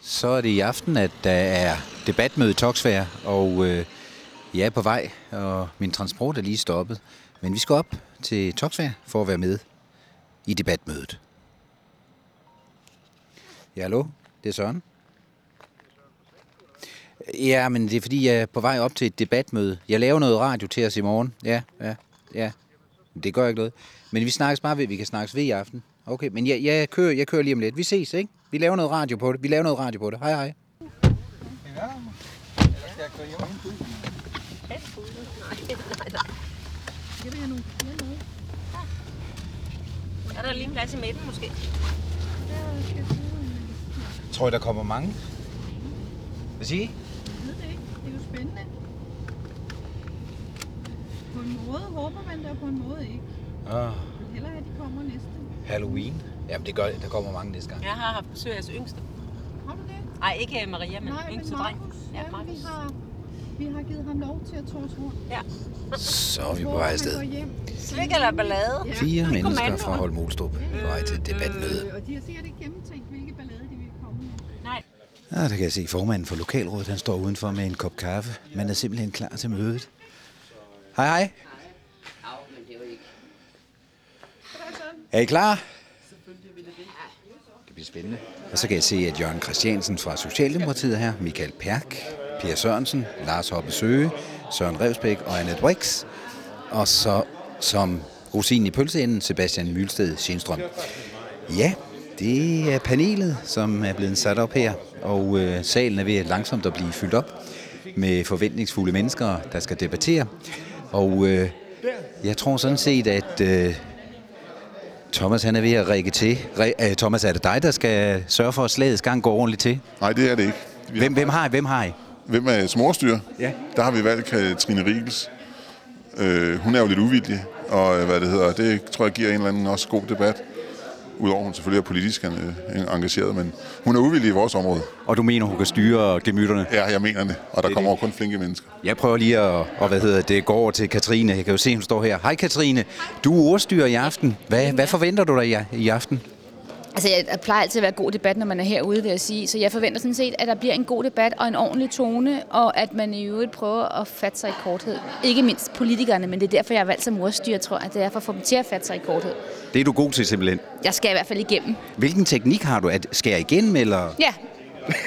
Så er det i aften, at der er debatmøde i Toksvær, og øh, jeg er på vej, og min transport er lige stoppet. Men vi skal op til Toksvær for at være med i debatmødet. Ja, hallo? Det er Søren. Ja, men det er fordi, jeg er på vej op til et debatmøde. Jeg laver noget radio til os i morgen. Ja, ja, ja. Det gør ikke noget. Men vi snakkes bare ved, vi kan snakkes ved i aften. Okay, men jeg, jeg, kører, jeg kører lige om lidt. Vi ses, ikke? Vi laver noget radio på det. Vi laver noget radio på det. Hej, hej. Er der lige en plads i midten måske? Tror I, der kommer mange? Hvad siger I? Jeg ved det ikke. Det er jo spændende. På en måde håber man det, og på en måde ikke. Ah, Jeg vil hellere have, at de kommer næste. Halloween. Jamen, det gør, der kommer mange næste gang. Jeg har haft besøg af jeres yngste. Har du det? Nej, ikke Maria, men Nej, men yngste dreng. Markus. Ja, Ja, vi Markus. har, vi har givet ham lov til at rundt. Ja. Så er vi på vej afsted. Slik eller ballade? Ja. Fire Det er mennesker fra Holmolstrup på vej til et debatmøde. Øh, og de har sikkert ikke gennemtænkt, hvilke ballade de vil komme med. Nej. Ja, der kan jeg se formanden for lokalrådet. Han står udenfor med en kop kaffe. Man er simpelthen klar til mødet. Hej, hej. Er I klar? Bliver spændende. Og så kan jeg se, at Jørgen Christiansen fra Socialdemokratiet her, Michael Perk, Per Sørensen, Lars Hoppe Søge, Søren Revsbæk og Annette Brix. Og så som rosin i pølseenden, Sebastian Mylsted Schenstrøm. Ja, det er panelet, som er blevet sat op her, og øh, salen er ved langsomt at blive fyldt op med forventningsfulde mennesker, der skal debattere. Og øh, jeg tror sådan set, at øh, Thomas han er ved at række til. Re, øh, Thomas, er det dig, der skal sørge for, at slagets gang går ordentligt til? Nej, det er det ikke. Vi Hvem, hvem har I? Hvem har I? Hvem er smorstyr? Ja. Der har vi valgt Katrine Riegels. Øh, hun er jo lidt uvildig, og øh, hvad det hedder, det tror jeg giver en eller anden også god debat. Udover hun selvfølgelig er politisk engageret, men hun er uvildig i vores område. Og du mener, hun kan styre gemytterne? Ja, jeg mener det, og der Det er kommer det. kun flinke mennesker. Jeg prøver lige at, og hvad hedder det, gå over til Katrine. Jeg kan jo se, hun står her. Hej Katrine, du er ordstyrer i aften. Hvad, hvad forventer du dig i, i aften? Altså, jeg plejer altid at være god debat, når man er herude, vil jeg sige. Så jeg forventer sådan set, at der bliver en god debat og en ordentlig tone, og at man i øvrigt prøver at fatte sig i korthed. Ikke mindst politikerne, men det er derfor, jeg er valgt som ordstyrer, tror jeg. Det er for at få dem til at fatte sig i korthed. Det er du god til simpelthen. Jeg skal i hvert fald igennem. Hvilken teknik har du? At skære igennem, eller? Ja.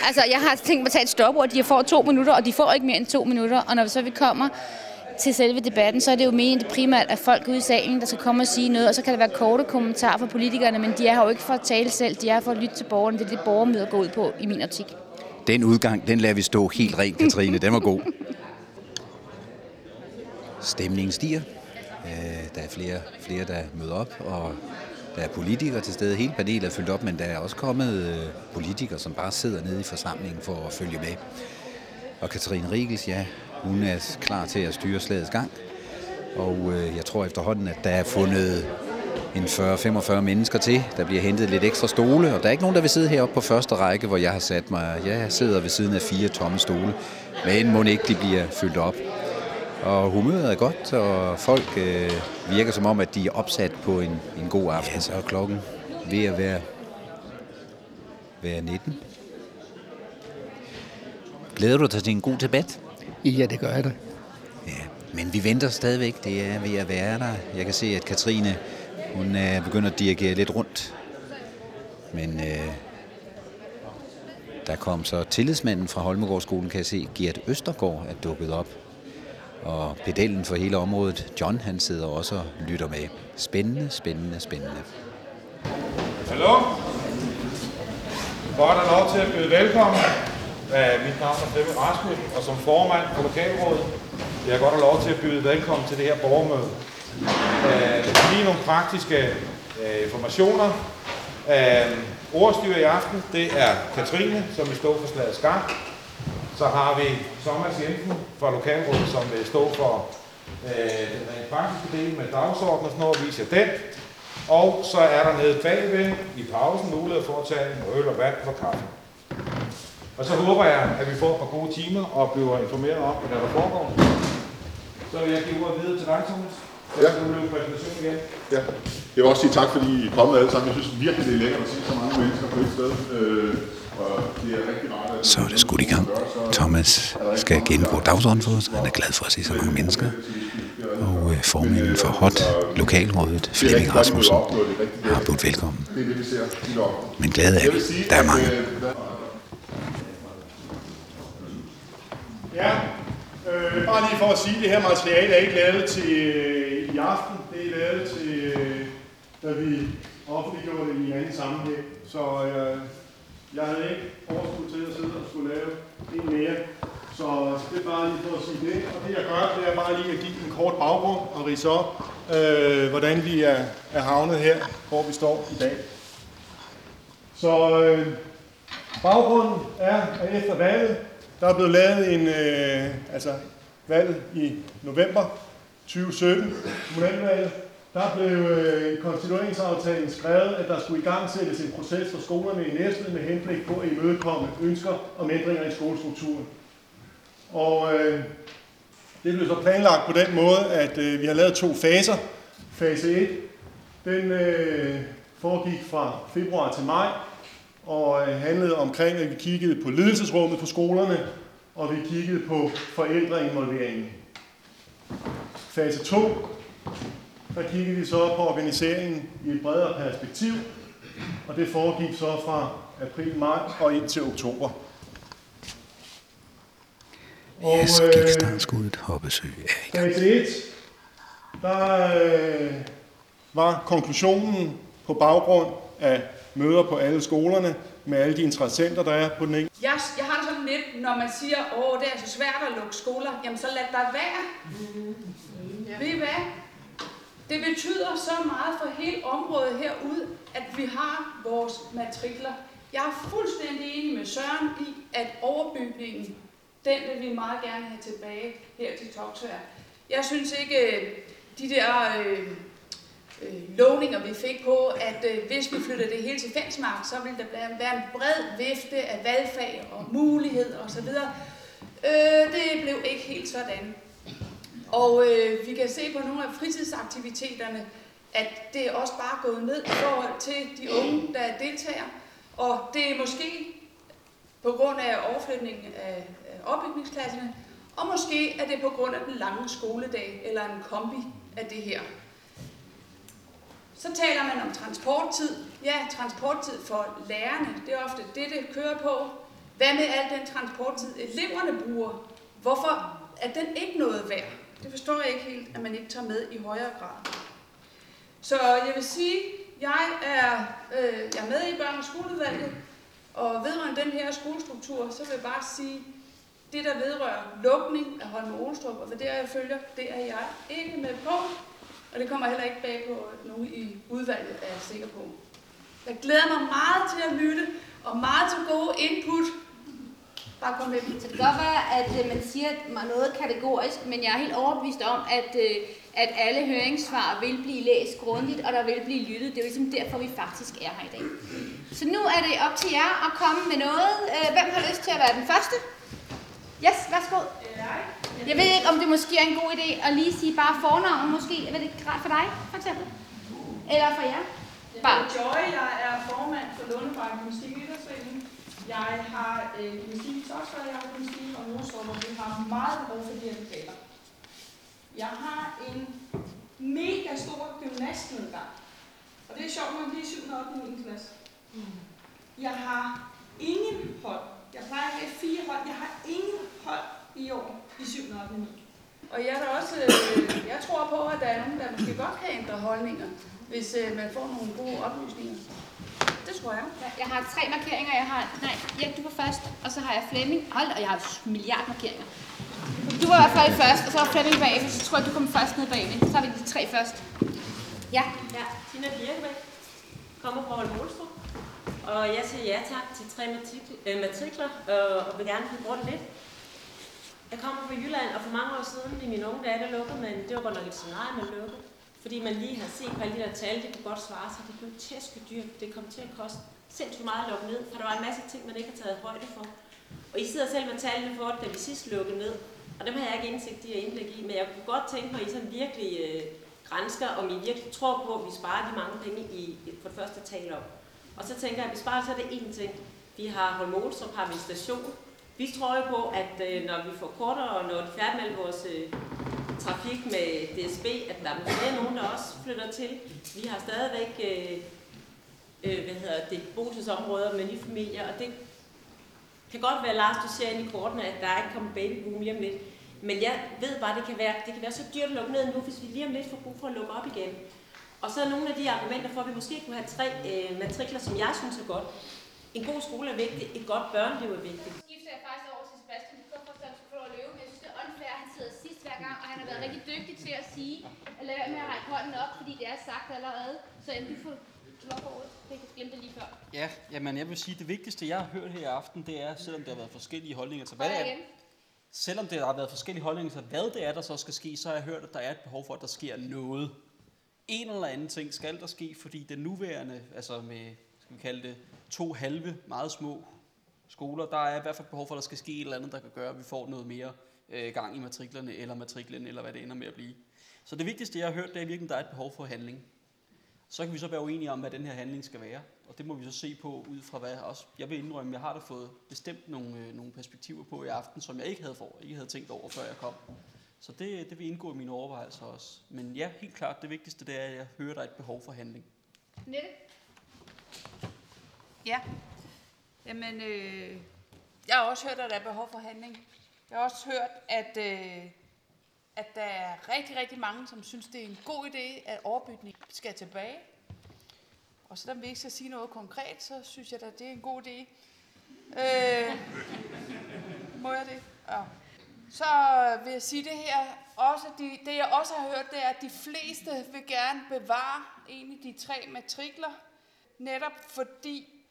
Altså, jeg har tænkt mig at tage et stopord. De får to minutter, og de får ikke mere end to minutter. Og når vi så vi kommer til selve debatten, så er det jo meningen det primært, at folk ude i salen, der skal komme og sige noget, og så kan der være korte kommentarer fra politikerne, men de er her jo ikke for at tale selv, de er for at lytte til borgerne. Det er det, borgermøder går ud på i min optik. Den udgang, den lader vi stå helt rent, Katrine. Den var god. Stemningen stiger. Øh, der er flere, flere, der møder op, og der er politikere til stede. Hele panelet er fyldt op, men der er også kommet øh, politikere, som bare sidder nede i forsamlingen for at følge med. Og Katrine Riegels, ja, hun er klar til at styre slagets gang. Og øh, jeg tror efterhånden, at der er fundet en 40-45 mennesker til. Der bliver hentet lidt ekstra stole, og der er ikke nogen, der vil sidde heroppe på første række, hvor jeg har sat mig. Jeg sidder ved siden af fire tomme stole, men må ikke de bliver fyldt op. Og humøret er godt, og folk øh, virker som om, at de er opsat på en, en god aften. Ja, så er klokken ved at være, være 19. Glæder du dig til en god debat? Ja, det gør jeg da. Ja, men vi venter stadigvæk. Det er ved at være der. Jeg kan se, at Katrine, hun er begyndt at dirigere lidt rundt. Men øh, der kom så tillidsmanden fra Holmegårdsskolen, kan jeg se, Gert Østergaard er dukket op. Og pedellen for hele området, John, han sidder også og lytter med. Spændende, spændende, spændende. Hallo? Godt at lov til at byde velkommen. Mit navn er Flemming Rasmussen, og som formand for Lokalrådet vil jeg godt have lov til at byde velkommen til det her borgermøde. Uh, lige nogle praktiske uh, informationer. Øh, uh, ordstyrer i aften, det er Katrine, som vil stå for slagets gang. Så har vi Thomas Jensen fra Lokalrådet, som vil stå for øh, den rent praktiske del med dagsordenen og sådan noget, og viser den. Og så er der nede bagved i pausen mulighed for at tage en øl og vand for kaffe. Og så håber jeg, at vi får et par gode timer og bliver informeret om, hvad der foregår. Så vil jeg give ordet videre til dig, Thomas. Ja. igen. Ja. Jeg vil også sige tak, fordi I er kommet alle sammen. Jeg synes virkelig, det er lækkert at se så mange mennesker på et sted. Øh, og Så er det skudt i gang. Thomas skal gennemgå dagsordenen for os. Han er glad for at se så mange mennesker. Og øh, formanden for HOT, lokalrådet, Flemming Rasmussen, har budt velkommen. Men glade er vi. Der er mange. Ja, øh, bare lige for at sige, at det her materiale er ikke lavet til øh, i aften. Det er lavet til, øh, da vi offentliggjorde det i en anden sammenhæng. Så øh, jeg havde ikke overskud til at sidde og skulle lave en mere. Så det er bare lige for at sige det. Og det jeg gør, det er bare lige at give en kort baggrund og rise op, øh, hvordan vi er, er havnet her, hvor vi står i dag. Så øh, baggrunden er, at efter valget, der er blevet lavet en, øh, altså valget i november 2017, kommunalvalget, der blev øh, konstitueringsaftalen skrevet, at der skulle i gang sættes en proces for skolerne i Næstved med henblik på at imødekomme ønsker om ændringer i skolestrukturen. Og øh, det blev så planlagt på den måde, at øh, vi har lavet to faser. Fase 1, den øh, foregik fra februar til maj, og øh, handlede omkring, at vi kiggede på ledelsesrummet på skolerne, og vi kiggede på forældreinvolveringen. Fase 2, der kiggede vi så på organiseringen i et bredere perspektiv, og det foregik så fra april, maj og ind til oktober. Er i gang. Fase 1, der øh, var konklusionen på baggrund af møder på alle skolerne med alle de interessenter, der er på den enkelte. Jeg, jeg har det sådan lidt, når man siger, åh, det er så svært at lukke skoler, jamen så lad der være. Mm. Ved I hvad? Det betyder så meget for hele området herude, at vi har vores matrikler. Jeg er fuldstændig enig med Søren i, at overbygningen, den vil vi meget gerne have tilbage her til Toksvær. Jeg synes ikke, øh, de der øh, øh, lovninger, vi fik på, at øh, hvis vi flytter det hele til Fensmark, så vil der blive- være en bred vifte af valgfag og muligheder osv. Øh, det blev ikke helt sådan. Og øh, vi kan se på nogle af fritidsaktiviteterne, at det er også bare gået ned i forhold til de unge, der deltager. Og det er måske på grund af overflytningen af, af opbygningsklasserne, og måske er det på grund af den lange skoledag, eller en kombi af det her. Så taler man om transporttid. Ja, transporttid for lærerne, det er ofte det, det kører på. Hvad med al den transporttid, eleverne bruger? Hvorfor er den ikke noget værd? Det forstår jeg ikke helt, at man ikke tager med i højere grad. Så jeg vil sige, jeg er, øh, jeg er med i børn- og skoleudvalget, og vedrørende den her skolestruktur, så vil jeg bare sige, det der vedrører lukning af Holme Olstrup, og hvad der jeg følger, det er jeg ikke med på, og det kommer heller ikke bag på nogen i udvalget, er jeg sikker på. Jeg glæder mig meget til at lytte, og meget til gode input. Bare kom med. Så det kan godt være, at øh, man siger mig noget kategorisk, men jeg er helt overbevist om, at, øh, at alle høringssvar vil blive læst grundigt, og der vil blive lyttet. Det er jo ligesom derfor, vi faktisk er her i dag. Så nu er det op til jer at komme med noget. Øh, Hvem har lyst til at være den første? Yes, værsgo. Jeg ved ikke, om det måske er en god idé at lige sige bare fornavn, måske. Er det rart for dig, for eksempel? Eller for jer? Bare. Joy, jeg er formand for Lundebank Gymnastik Idrætsforening. Jeg har øh, gymnastik i Torsvær, jeg har gymnastik og Mostrup, og vi har meget behov for de her lokaler. Jeg har en mega stor gymnastnedgang. Og det er sjovt, når i 7. og 8. og 9. klasse. Jeg har ingen hold. Jeg plejer at have fire hold. Jeg har ingen hold i år i 7. og 8. og 9. Og jeg, er også, øh, jeg tror på, at der er nogen, der måske godt kan ændre holdninger, hvis øh, man får nogle gode oplysninger. Det tror jeg. Jeg har tre markeringer. Jeg har, nej, ja, du var først, og så har jeg Flemming. Hold og jeg har milliard markeringer. Du var i hvert fald først, og så var Flemming bagefter, så tror jeg, du kom først ned bagved. Så har vi de tre først. Ja. Ja, Tina Birkebæk kommer fra Olstrup. Og jeg siger ja tak til tre matrikler, øh, matrikler øh, og vil gerne blive brugt lidt. Jeg kommer fra Jylland, og for mange år siden i mine unge dage, der lukkede man, det var godt nok et scenarie, man lukkede. Fordi man lige har set på alle de der tal, det kunne godt svare sig. Det blev tæske dyrt. Det kom til at koste sindssygt meget at lukke ned, for der var en masse ting, man ikke har taget højde for. Og I sidder selv med tallene for det, da vi sidst lukkede ned. Og dem har jeg ikke indsigt i og indblik i, men jeg kunne godt tænke mig, at I sådan virkelig øh, grænsker, om I virkelig tror på, at vi sparer de mange penge, I for det første taler om. Og så tænker jeg, at vi sparer så er det én ting. Vi har Holm Olstrup, har vi station. Vi tror jo på, at øh, når vi får kortere og når det færdigt med vores øh, trafik med DSB, at der er nogen, der også flytter til. Vi har stadigvæk øh, øh hvad hedder det, boselsområder med nye familier, og det kan godt være, Lars, du ser ind i kortene, at der er ikke kommet babyboom lige om lidt. Men jeg ved bare, det kan være, det kan være så dyrt at lukke ned nu, hvis vi lige om lidt får brug for at lukke op igen. Og så er nogle af de argumenter for, at vi måske kunne have tre øh, matrikler, som jeg synes er godt. En god skole er vigtig, et godt børneliv er vigtigt. skifter jeg faktisk over til Sebastian Kuffer, for at få lov at løbe. Men jeg synes, det er unfair, at han sidder sidst hver gang, og han har været rigtig dygtig til at sige, at lade være med at række hånden op, fordi det er sagt allerede. Så jeg vil få lov for ordet. Jeg glemte det lige før. Ja, jamen jeg vil sige, det vigtigste, jeg har hørt her i aften, det er, selvom der har været forskellige holdninger til, hvad det er, selvom der har været forskellige holdninger til, hvad det er, der så skal ske, så har jeg hørt, at der er et behov for, at der sker noget. En eller anden ting skal der ske, fordi den nuværende, altså med, skal vi kalde det, to halve, meget små skoler, der er i hvert fald behov for, at der skal ske et eller andet, der kan gøre, at vi får noget mere øh, gang i matriklerne, eller matriklen, eller hvad det ender med at blive. Så det vigtigste, jeg har hørt, det er virkelig, at der er et behov for handling. Så kan vi så være uenige om, hvad den her handling skal være. Og det må vi så se på ud fra hvad også. Jeg vil indrømme, jeg har da fået bestemt nogle, øh, nogle perspektiver på i aften, som jeg ikke havde, for, ikke havde tænkt over, før jeg kom. Så det, det vil indgå i mine overvejelser også. Men ja, helt klart, det vigtigste det er, at jeg hører, at der er et behov for handling. Nette? Ja. Jamen, øh, jeg har også hørt, at der er behov for handling. Jeg har også hørt, at, øh, at der er rigtig, rigtig mange, som synes, det er en god idé, at overbygning skal tilbage. Og selvom vi ikke skal sige noget konkret, så synes jeg da, det er en god idé. Øh, må jeg det? Ja. Så vil jeg sige det her. Også de, det jeg også har hørt, det er, at de fleste vil gerne bevare en af de tre matrikler. Netop fordi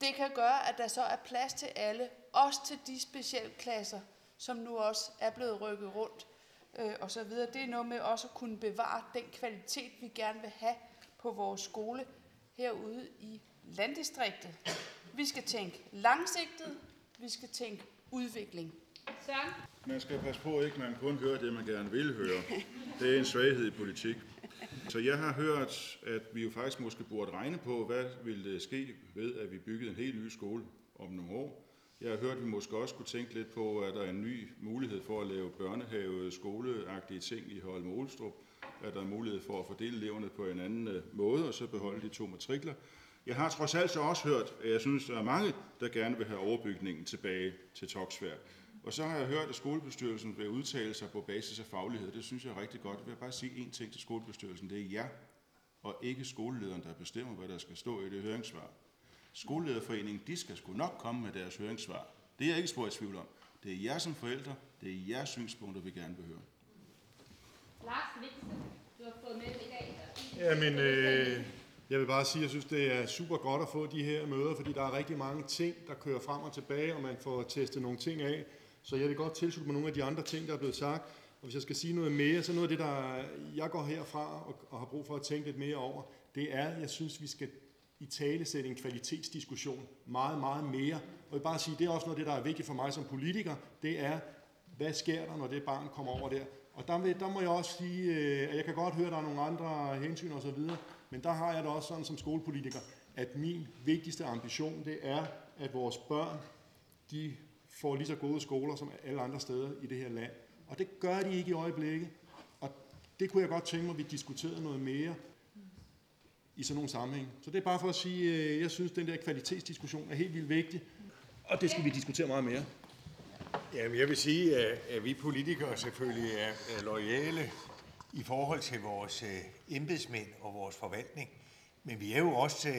det kan gøre, at der så er plads til alle, også til de specialklasser, som nu også er blevet rykket rundt øh, og så videre. Det er noget med også at kunne bevare den kvalitet, vi gerne vil have på vores skole herude i landdistriktet. Vi skal tænke langsigtet, vi skal tænke udvikling. Søren? Man skal passe på, ikke man kun hører det, man gerne vil høre. Det er en svaghed i politik. Så jeg har hørt, at vi jo faktisk måske burde regne på, hvad ville det ske ved, at vi byggede en helt ny skole om nogle år. Jeg har hørt, at vi måske også kunne tænke lidt på, at der er en ny mulighed for at lave børnehave, skoleagtige ting i Holm Olstrup. At der er mulighed for at fordele eleverne på en anden øh, måde, og så beholde de to matrikler. Jeg har trods alt så også hørt, at jeg synes, der er mange, der gerne vil have overbygningen tilbage til Toksvær. Og så har jeg hørt, at skolebestyrelsen vil udtale sig på basis af faglighed. Det synes jeg er rigtig godt. Jeg vil bare sige én ting til skolebestyrelsen. Det er jer, og ikke skolelederen, der bestemmer, hvad der skal stå i det høringssvar. Skolelederforeningen, de skal sgu nok komme med deres høringssvar. Det er jeg ikke spor i tvivl om. Det er jer som forældre, det er jeres synspunkter, vi gerne vil høre. Lars, vigtigste, du har fået med i dag. Jamen, øh, jeg vil bare sige, at jeg synes, det er super godt at få de her møder, fordi der er rigtig mange ting, der kører frem og tilbage, og man får testet nogle ting af. Så jeg vil godt tilslutte mig nogle af de andre ting, der er blevet sagt. Og hvis jeg skal sige noget mere, så noget af det, der jeg går herfra og, og har brug for at tænke lidt mere over, det er, at jeg synes, vi skal i tale sætte en kvalitetsdiskussion meget, meget mere. Og jeg vil bare sige, det er også noget af det, der er vigtigt for mig som politiker, det er, hvad sker der, når det barn kommer over der? Og der, vil, der må jeg også sige, øh, at jeg kan godt høre, at der er nogle andre hensyn og så videre, men der har jeg det også sådan som skolepolitiker, at min vigtigste ambition, det er, at vores børn, de får lige så gode skoler som alle andre steder i det her land. Og det gør de ikke i øjeblikket. Og det kunne jeg godt tænke mig, at vi diskuterede noget mere i sådan nogle sammenhæng. Så det er bare for at sige, at jeg synes, at den der kvalitetsdiskussion er helt vildt vigtig, og det skal vi diskutere meget mere. Jamen, jeg vil sige, at, vi politikere selvfølgelig er, lojale i forhold til vores øh, embedsmænd og vores forvaltning. Men vi er jo også øh,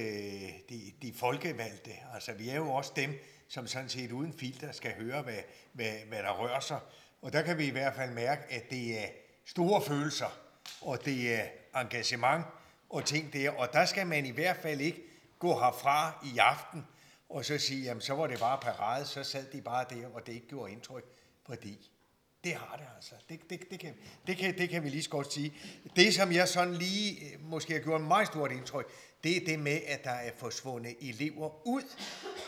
de, de folkevalgte. Altså, vi er jo også dem, som sådan set uden filter skal høre, hvad, hvad, hvad der rører sig. Og der kan vi i hvert fald mærke, at det er store følelser, og det er engagement og ting der. Og der skal man i hvert fald ikke gå herfra i aften og så sige, jamen så var det bare parade, så sad de bare der, og det ikke gjorde indtryk, fordi det har det altså. Det, det, det, kan, det, kan, det kan vi lige så godt sige. Det, som jeg sådan lige øh, måske har gjort meget stort indtryk, det er det med, at der er forsvundet elever ud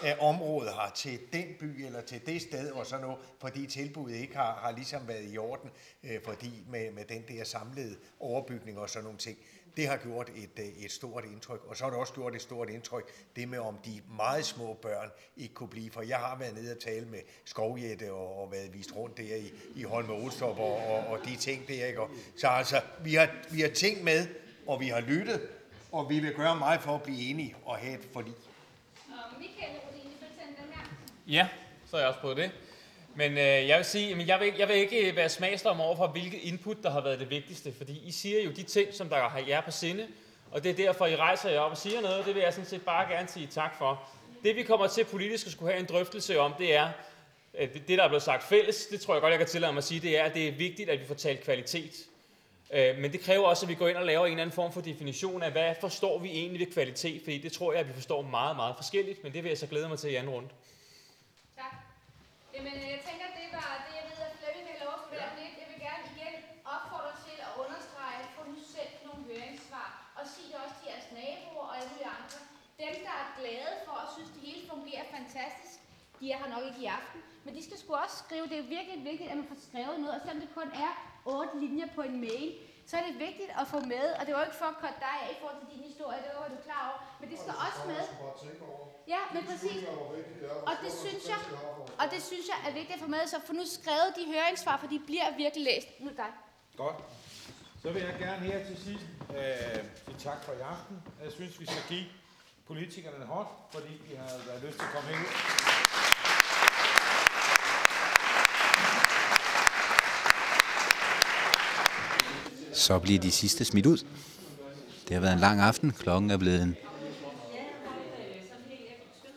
af området her til den by eller til det sted og sådan noget, fordi tilbuddet ikke har, har ligesom været i orden, øh, fordi med, med den der samlede overbygning og sådan nogle ting. Det har gjort et, øh, et stort indtryk, og så har det også gjort et stort indtryk, det med om de meget små børn ikke kunne blive, for jeg har været nede og tale med Skovjette og, og været vist rundt der i, i Holme Olstrup og, og, og de ting der, ikke? Og, så altså, vi har, vi har ting med, og vi har lyttet, og vi vil gøre meget for at blive enige og have et forlig. Michael Rodin, den her. Ja, så har jeg også prøvet det. Men øh, jeg vil sige, jamen, jeg, vil, jeg vil ikke øh, være smagsdom over for, hvilket input, der har været det vigtigste. Fordi I siger jo de ting, som der har jer på sinde. Og det er derfor, I rejser jer op og siger noget. Det vil jeg sådan set bare gerne sige tak for. Det vi kommer til politisk at skulle have en drøftelse om, det er, at det, der er blevet sagt fælles, det tror jeg godt, jeg kan tillade mig at sige, det er, at det er vigtigt, at vi får talt kvalitet. Øh, men det kræver også, at vi går ind og laver en eller anden form for definition af, hvad forstår vi egentlig ved kvalitet? Fordi det tror jeg, at vi forstår meget, meget forskelligt, men det vil jeg så glæde mig til i anden runde. Jamen, øh, jeg tænker, det var det, jeg ved, at Flemming vil lov for ja. lidt. Jeg vil gerne igen opfordre til at understrege, at få nu selv nogle høringssvar, og sig det også til jeres naboer og alle mulige andre. Dem, der er glade for og synes, det hele fungerer fantastisk, de er her nok ikke i aften, men de skal sgu også skrive, det er virkelig vigtigt, at man får skrevet noget, og selvom det kun er otte linjer på en mail, så er det vigtigt at få med, og det var jo ikke for at korte dig af i forhold til din historie, det var du klar over, men det skal også med. Ja, men præcis. Og det synes jeg, og det synes jeg er vigtigt at få med, så få nu skrevet de høringssvar, for de bliver virkelig læst. Nu det dig. Godt. Så vil jeg gerne her til sidst øh, sige tak for i aften. Jeg synes, vi skal give politikerne en hånd, fordi de har været lyst til at komme herud. Så bliver de sidste smidt ud. Det har været en lang aften. Klokken er blevet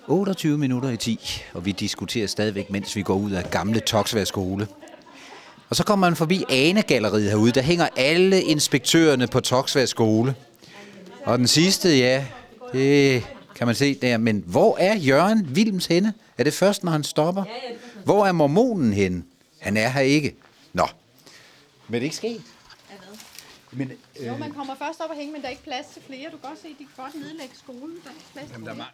28 minutter i 10, og vi diskuterer stadigvæk, mens vi går ud af gamle Toksvær skole. Og så kommer man forbi Ane-galleriet herude. Der hænger alle inspektørerne på Toksvær skole. Og den sidste, ja, det kan man se der. Men hvor er Jørgen Vilms henne? Er det først, når han stopper? Hvor er mormonen henne? Han er her ikke. Nå. Men det er ikke sket. Men, Jo, man kommer først op og hænge, men der er ikke plads til flere. Du kan godt se, at de kan godt nedlægge skolen. Der er ikke plads til flere.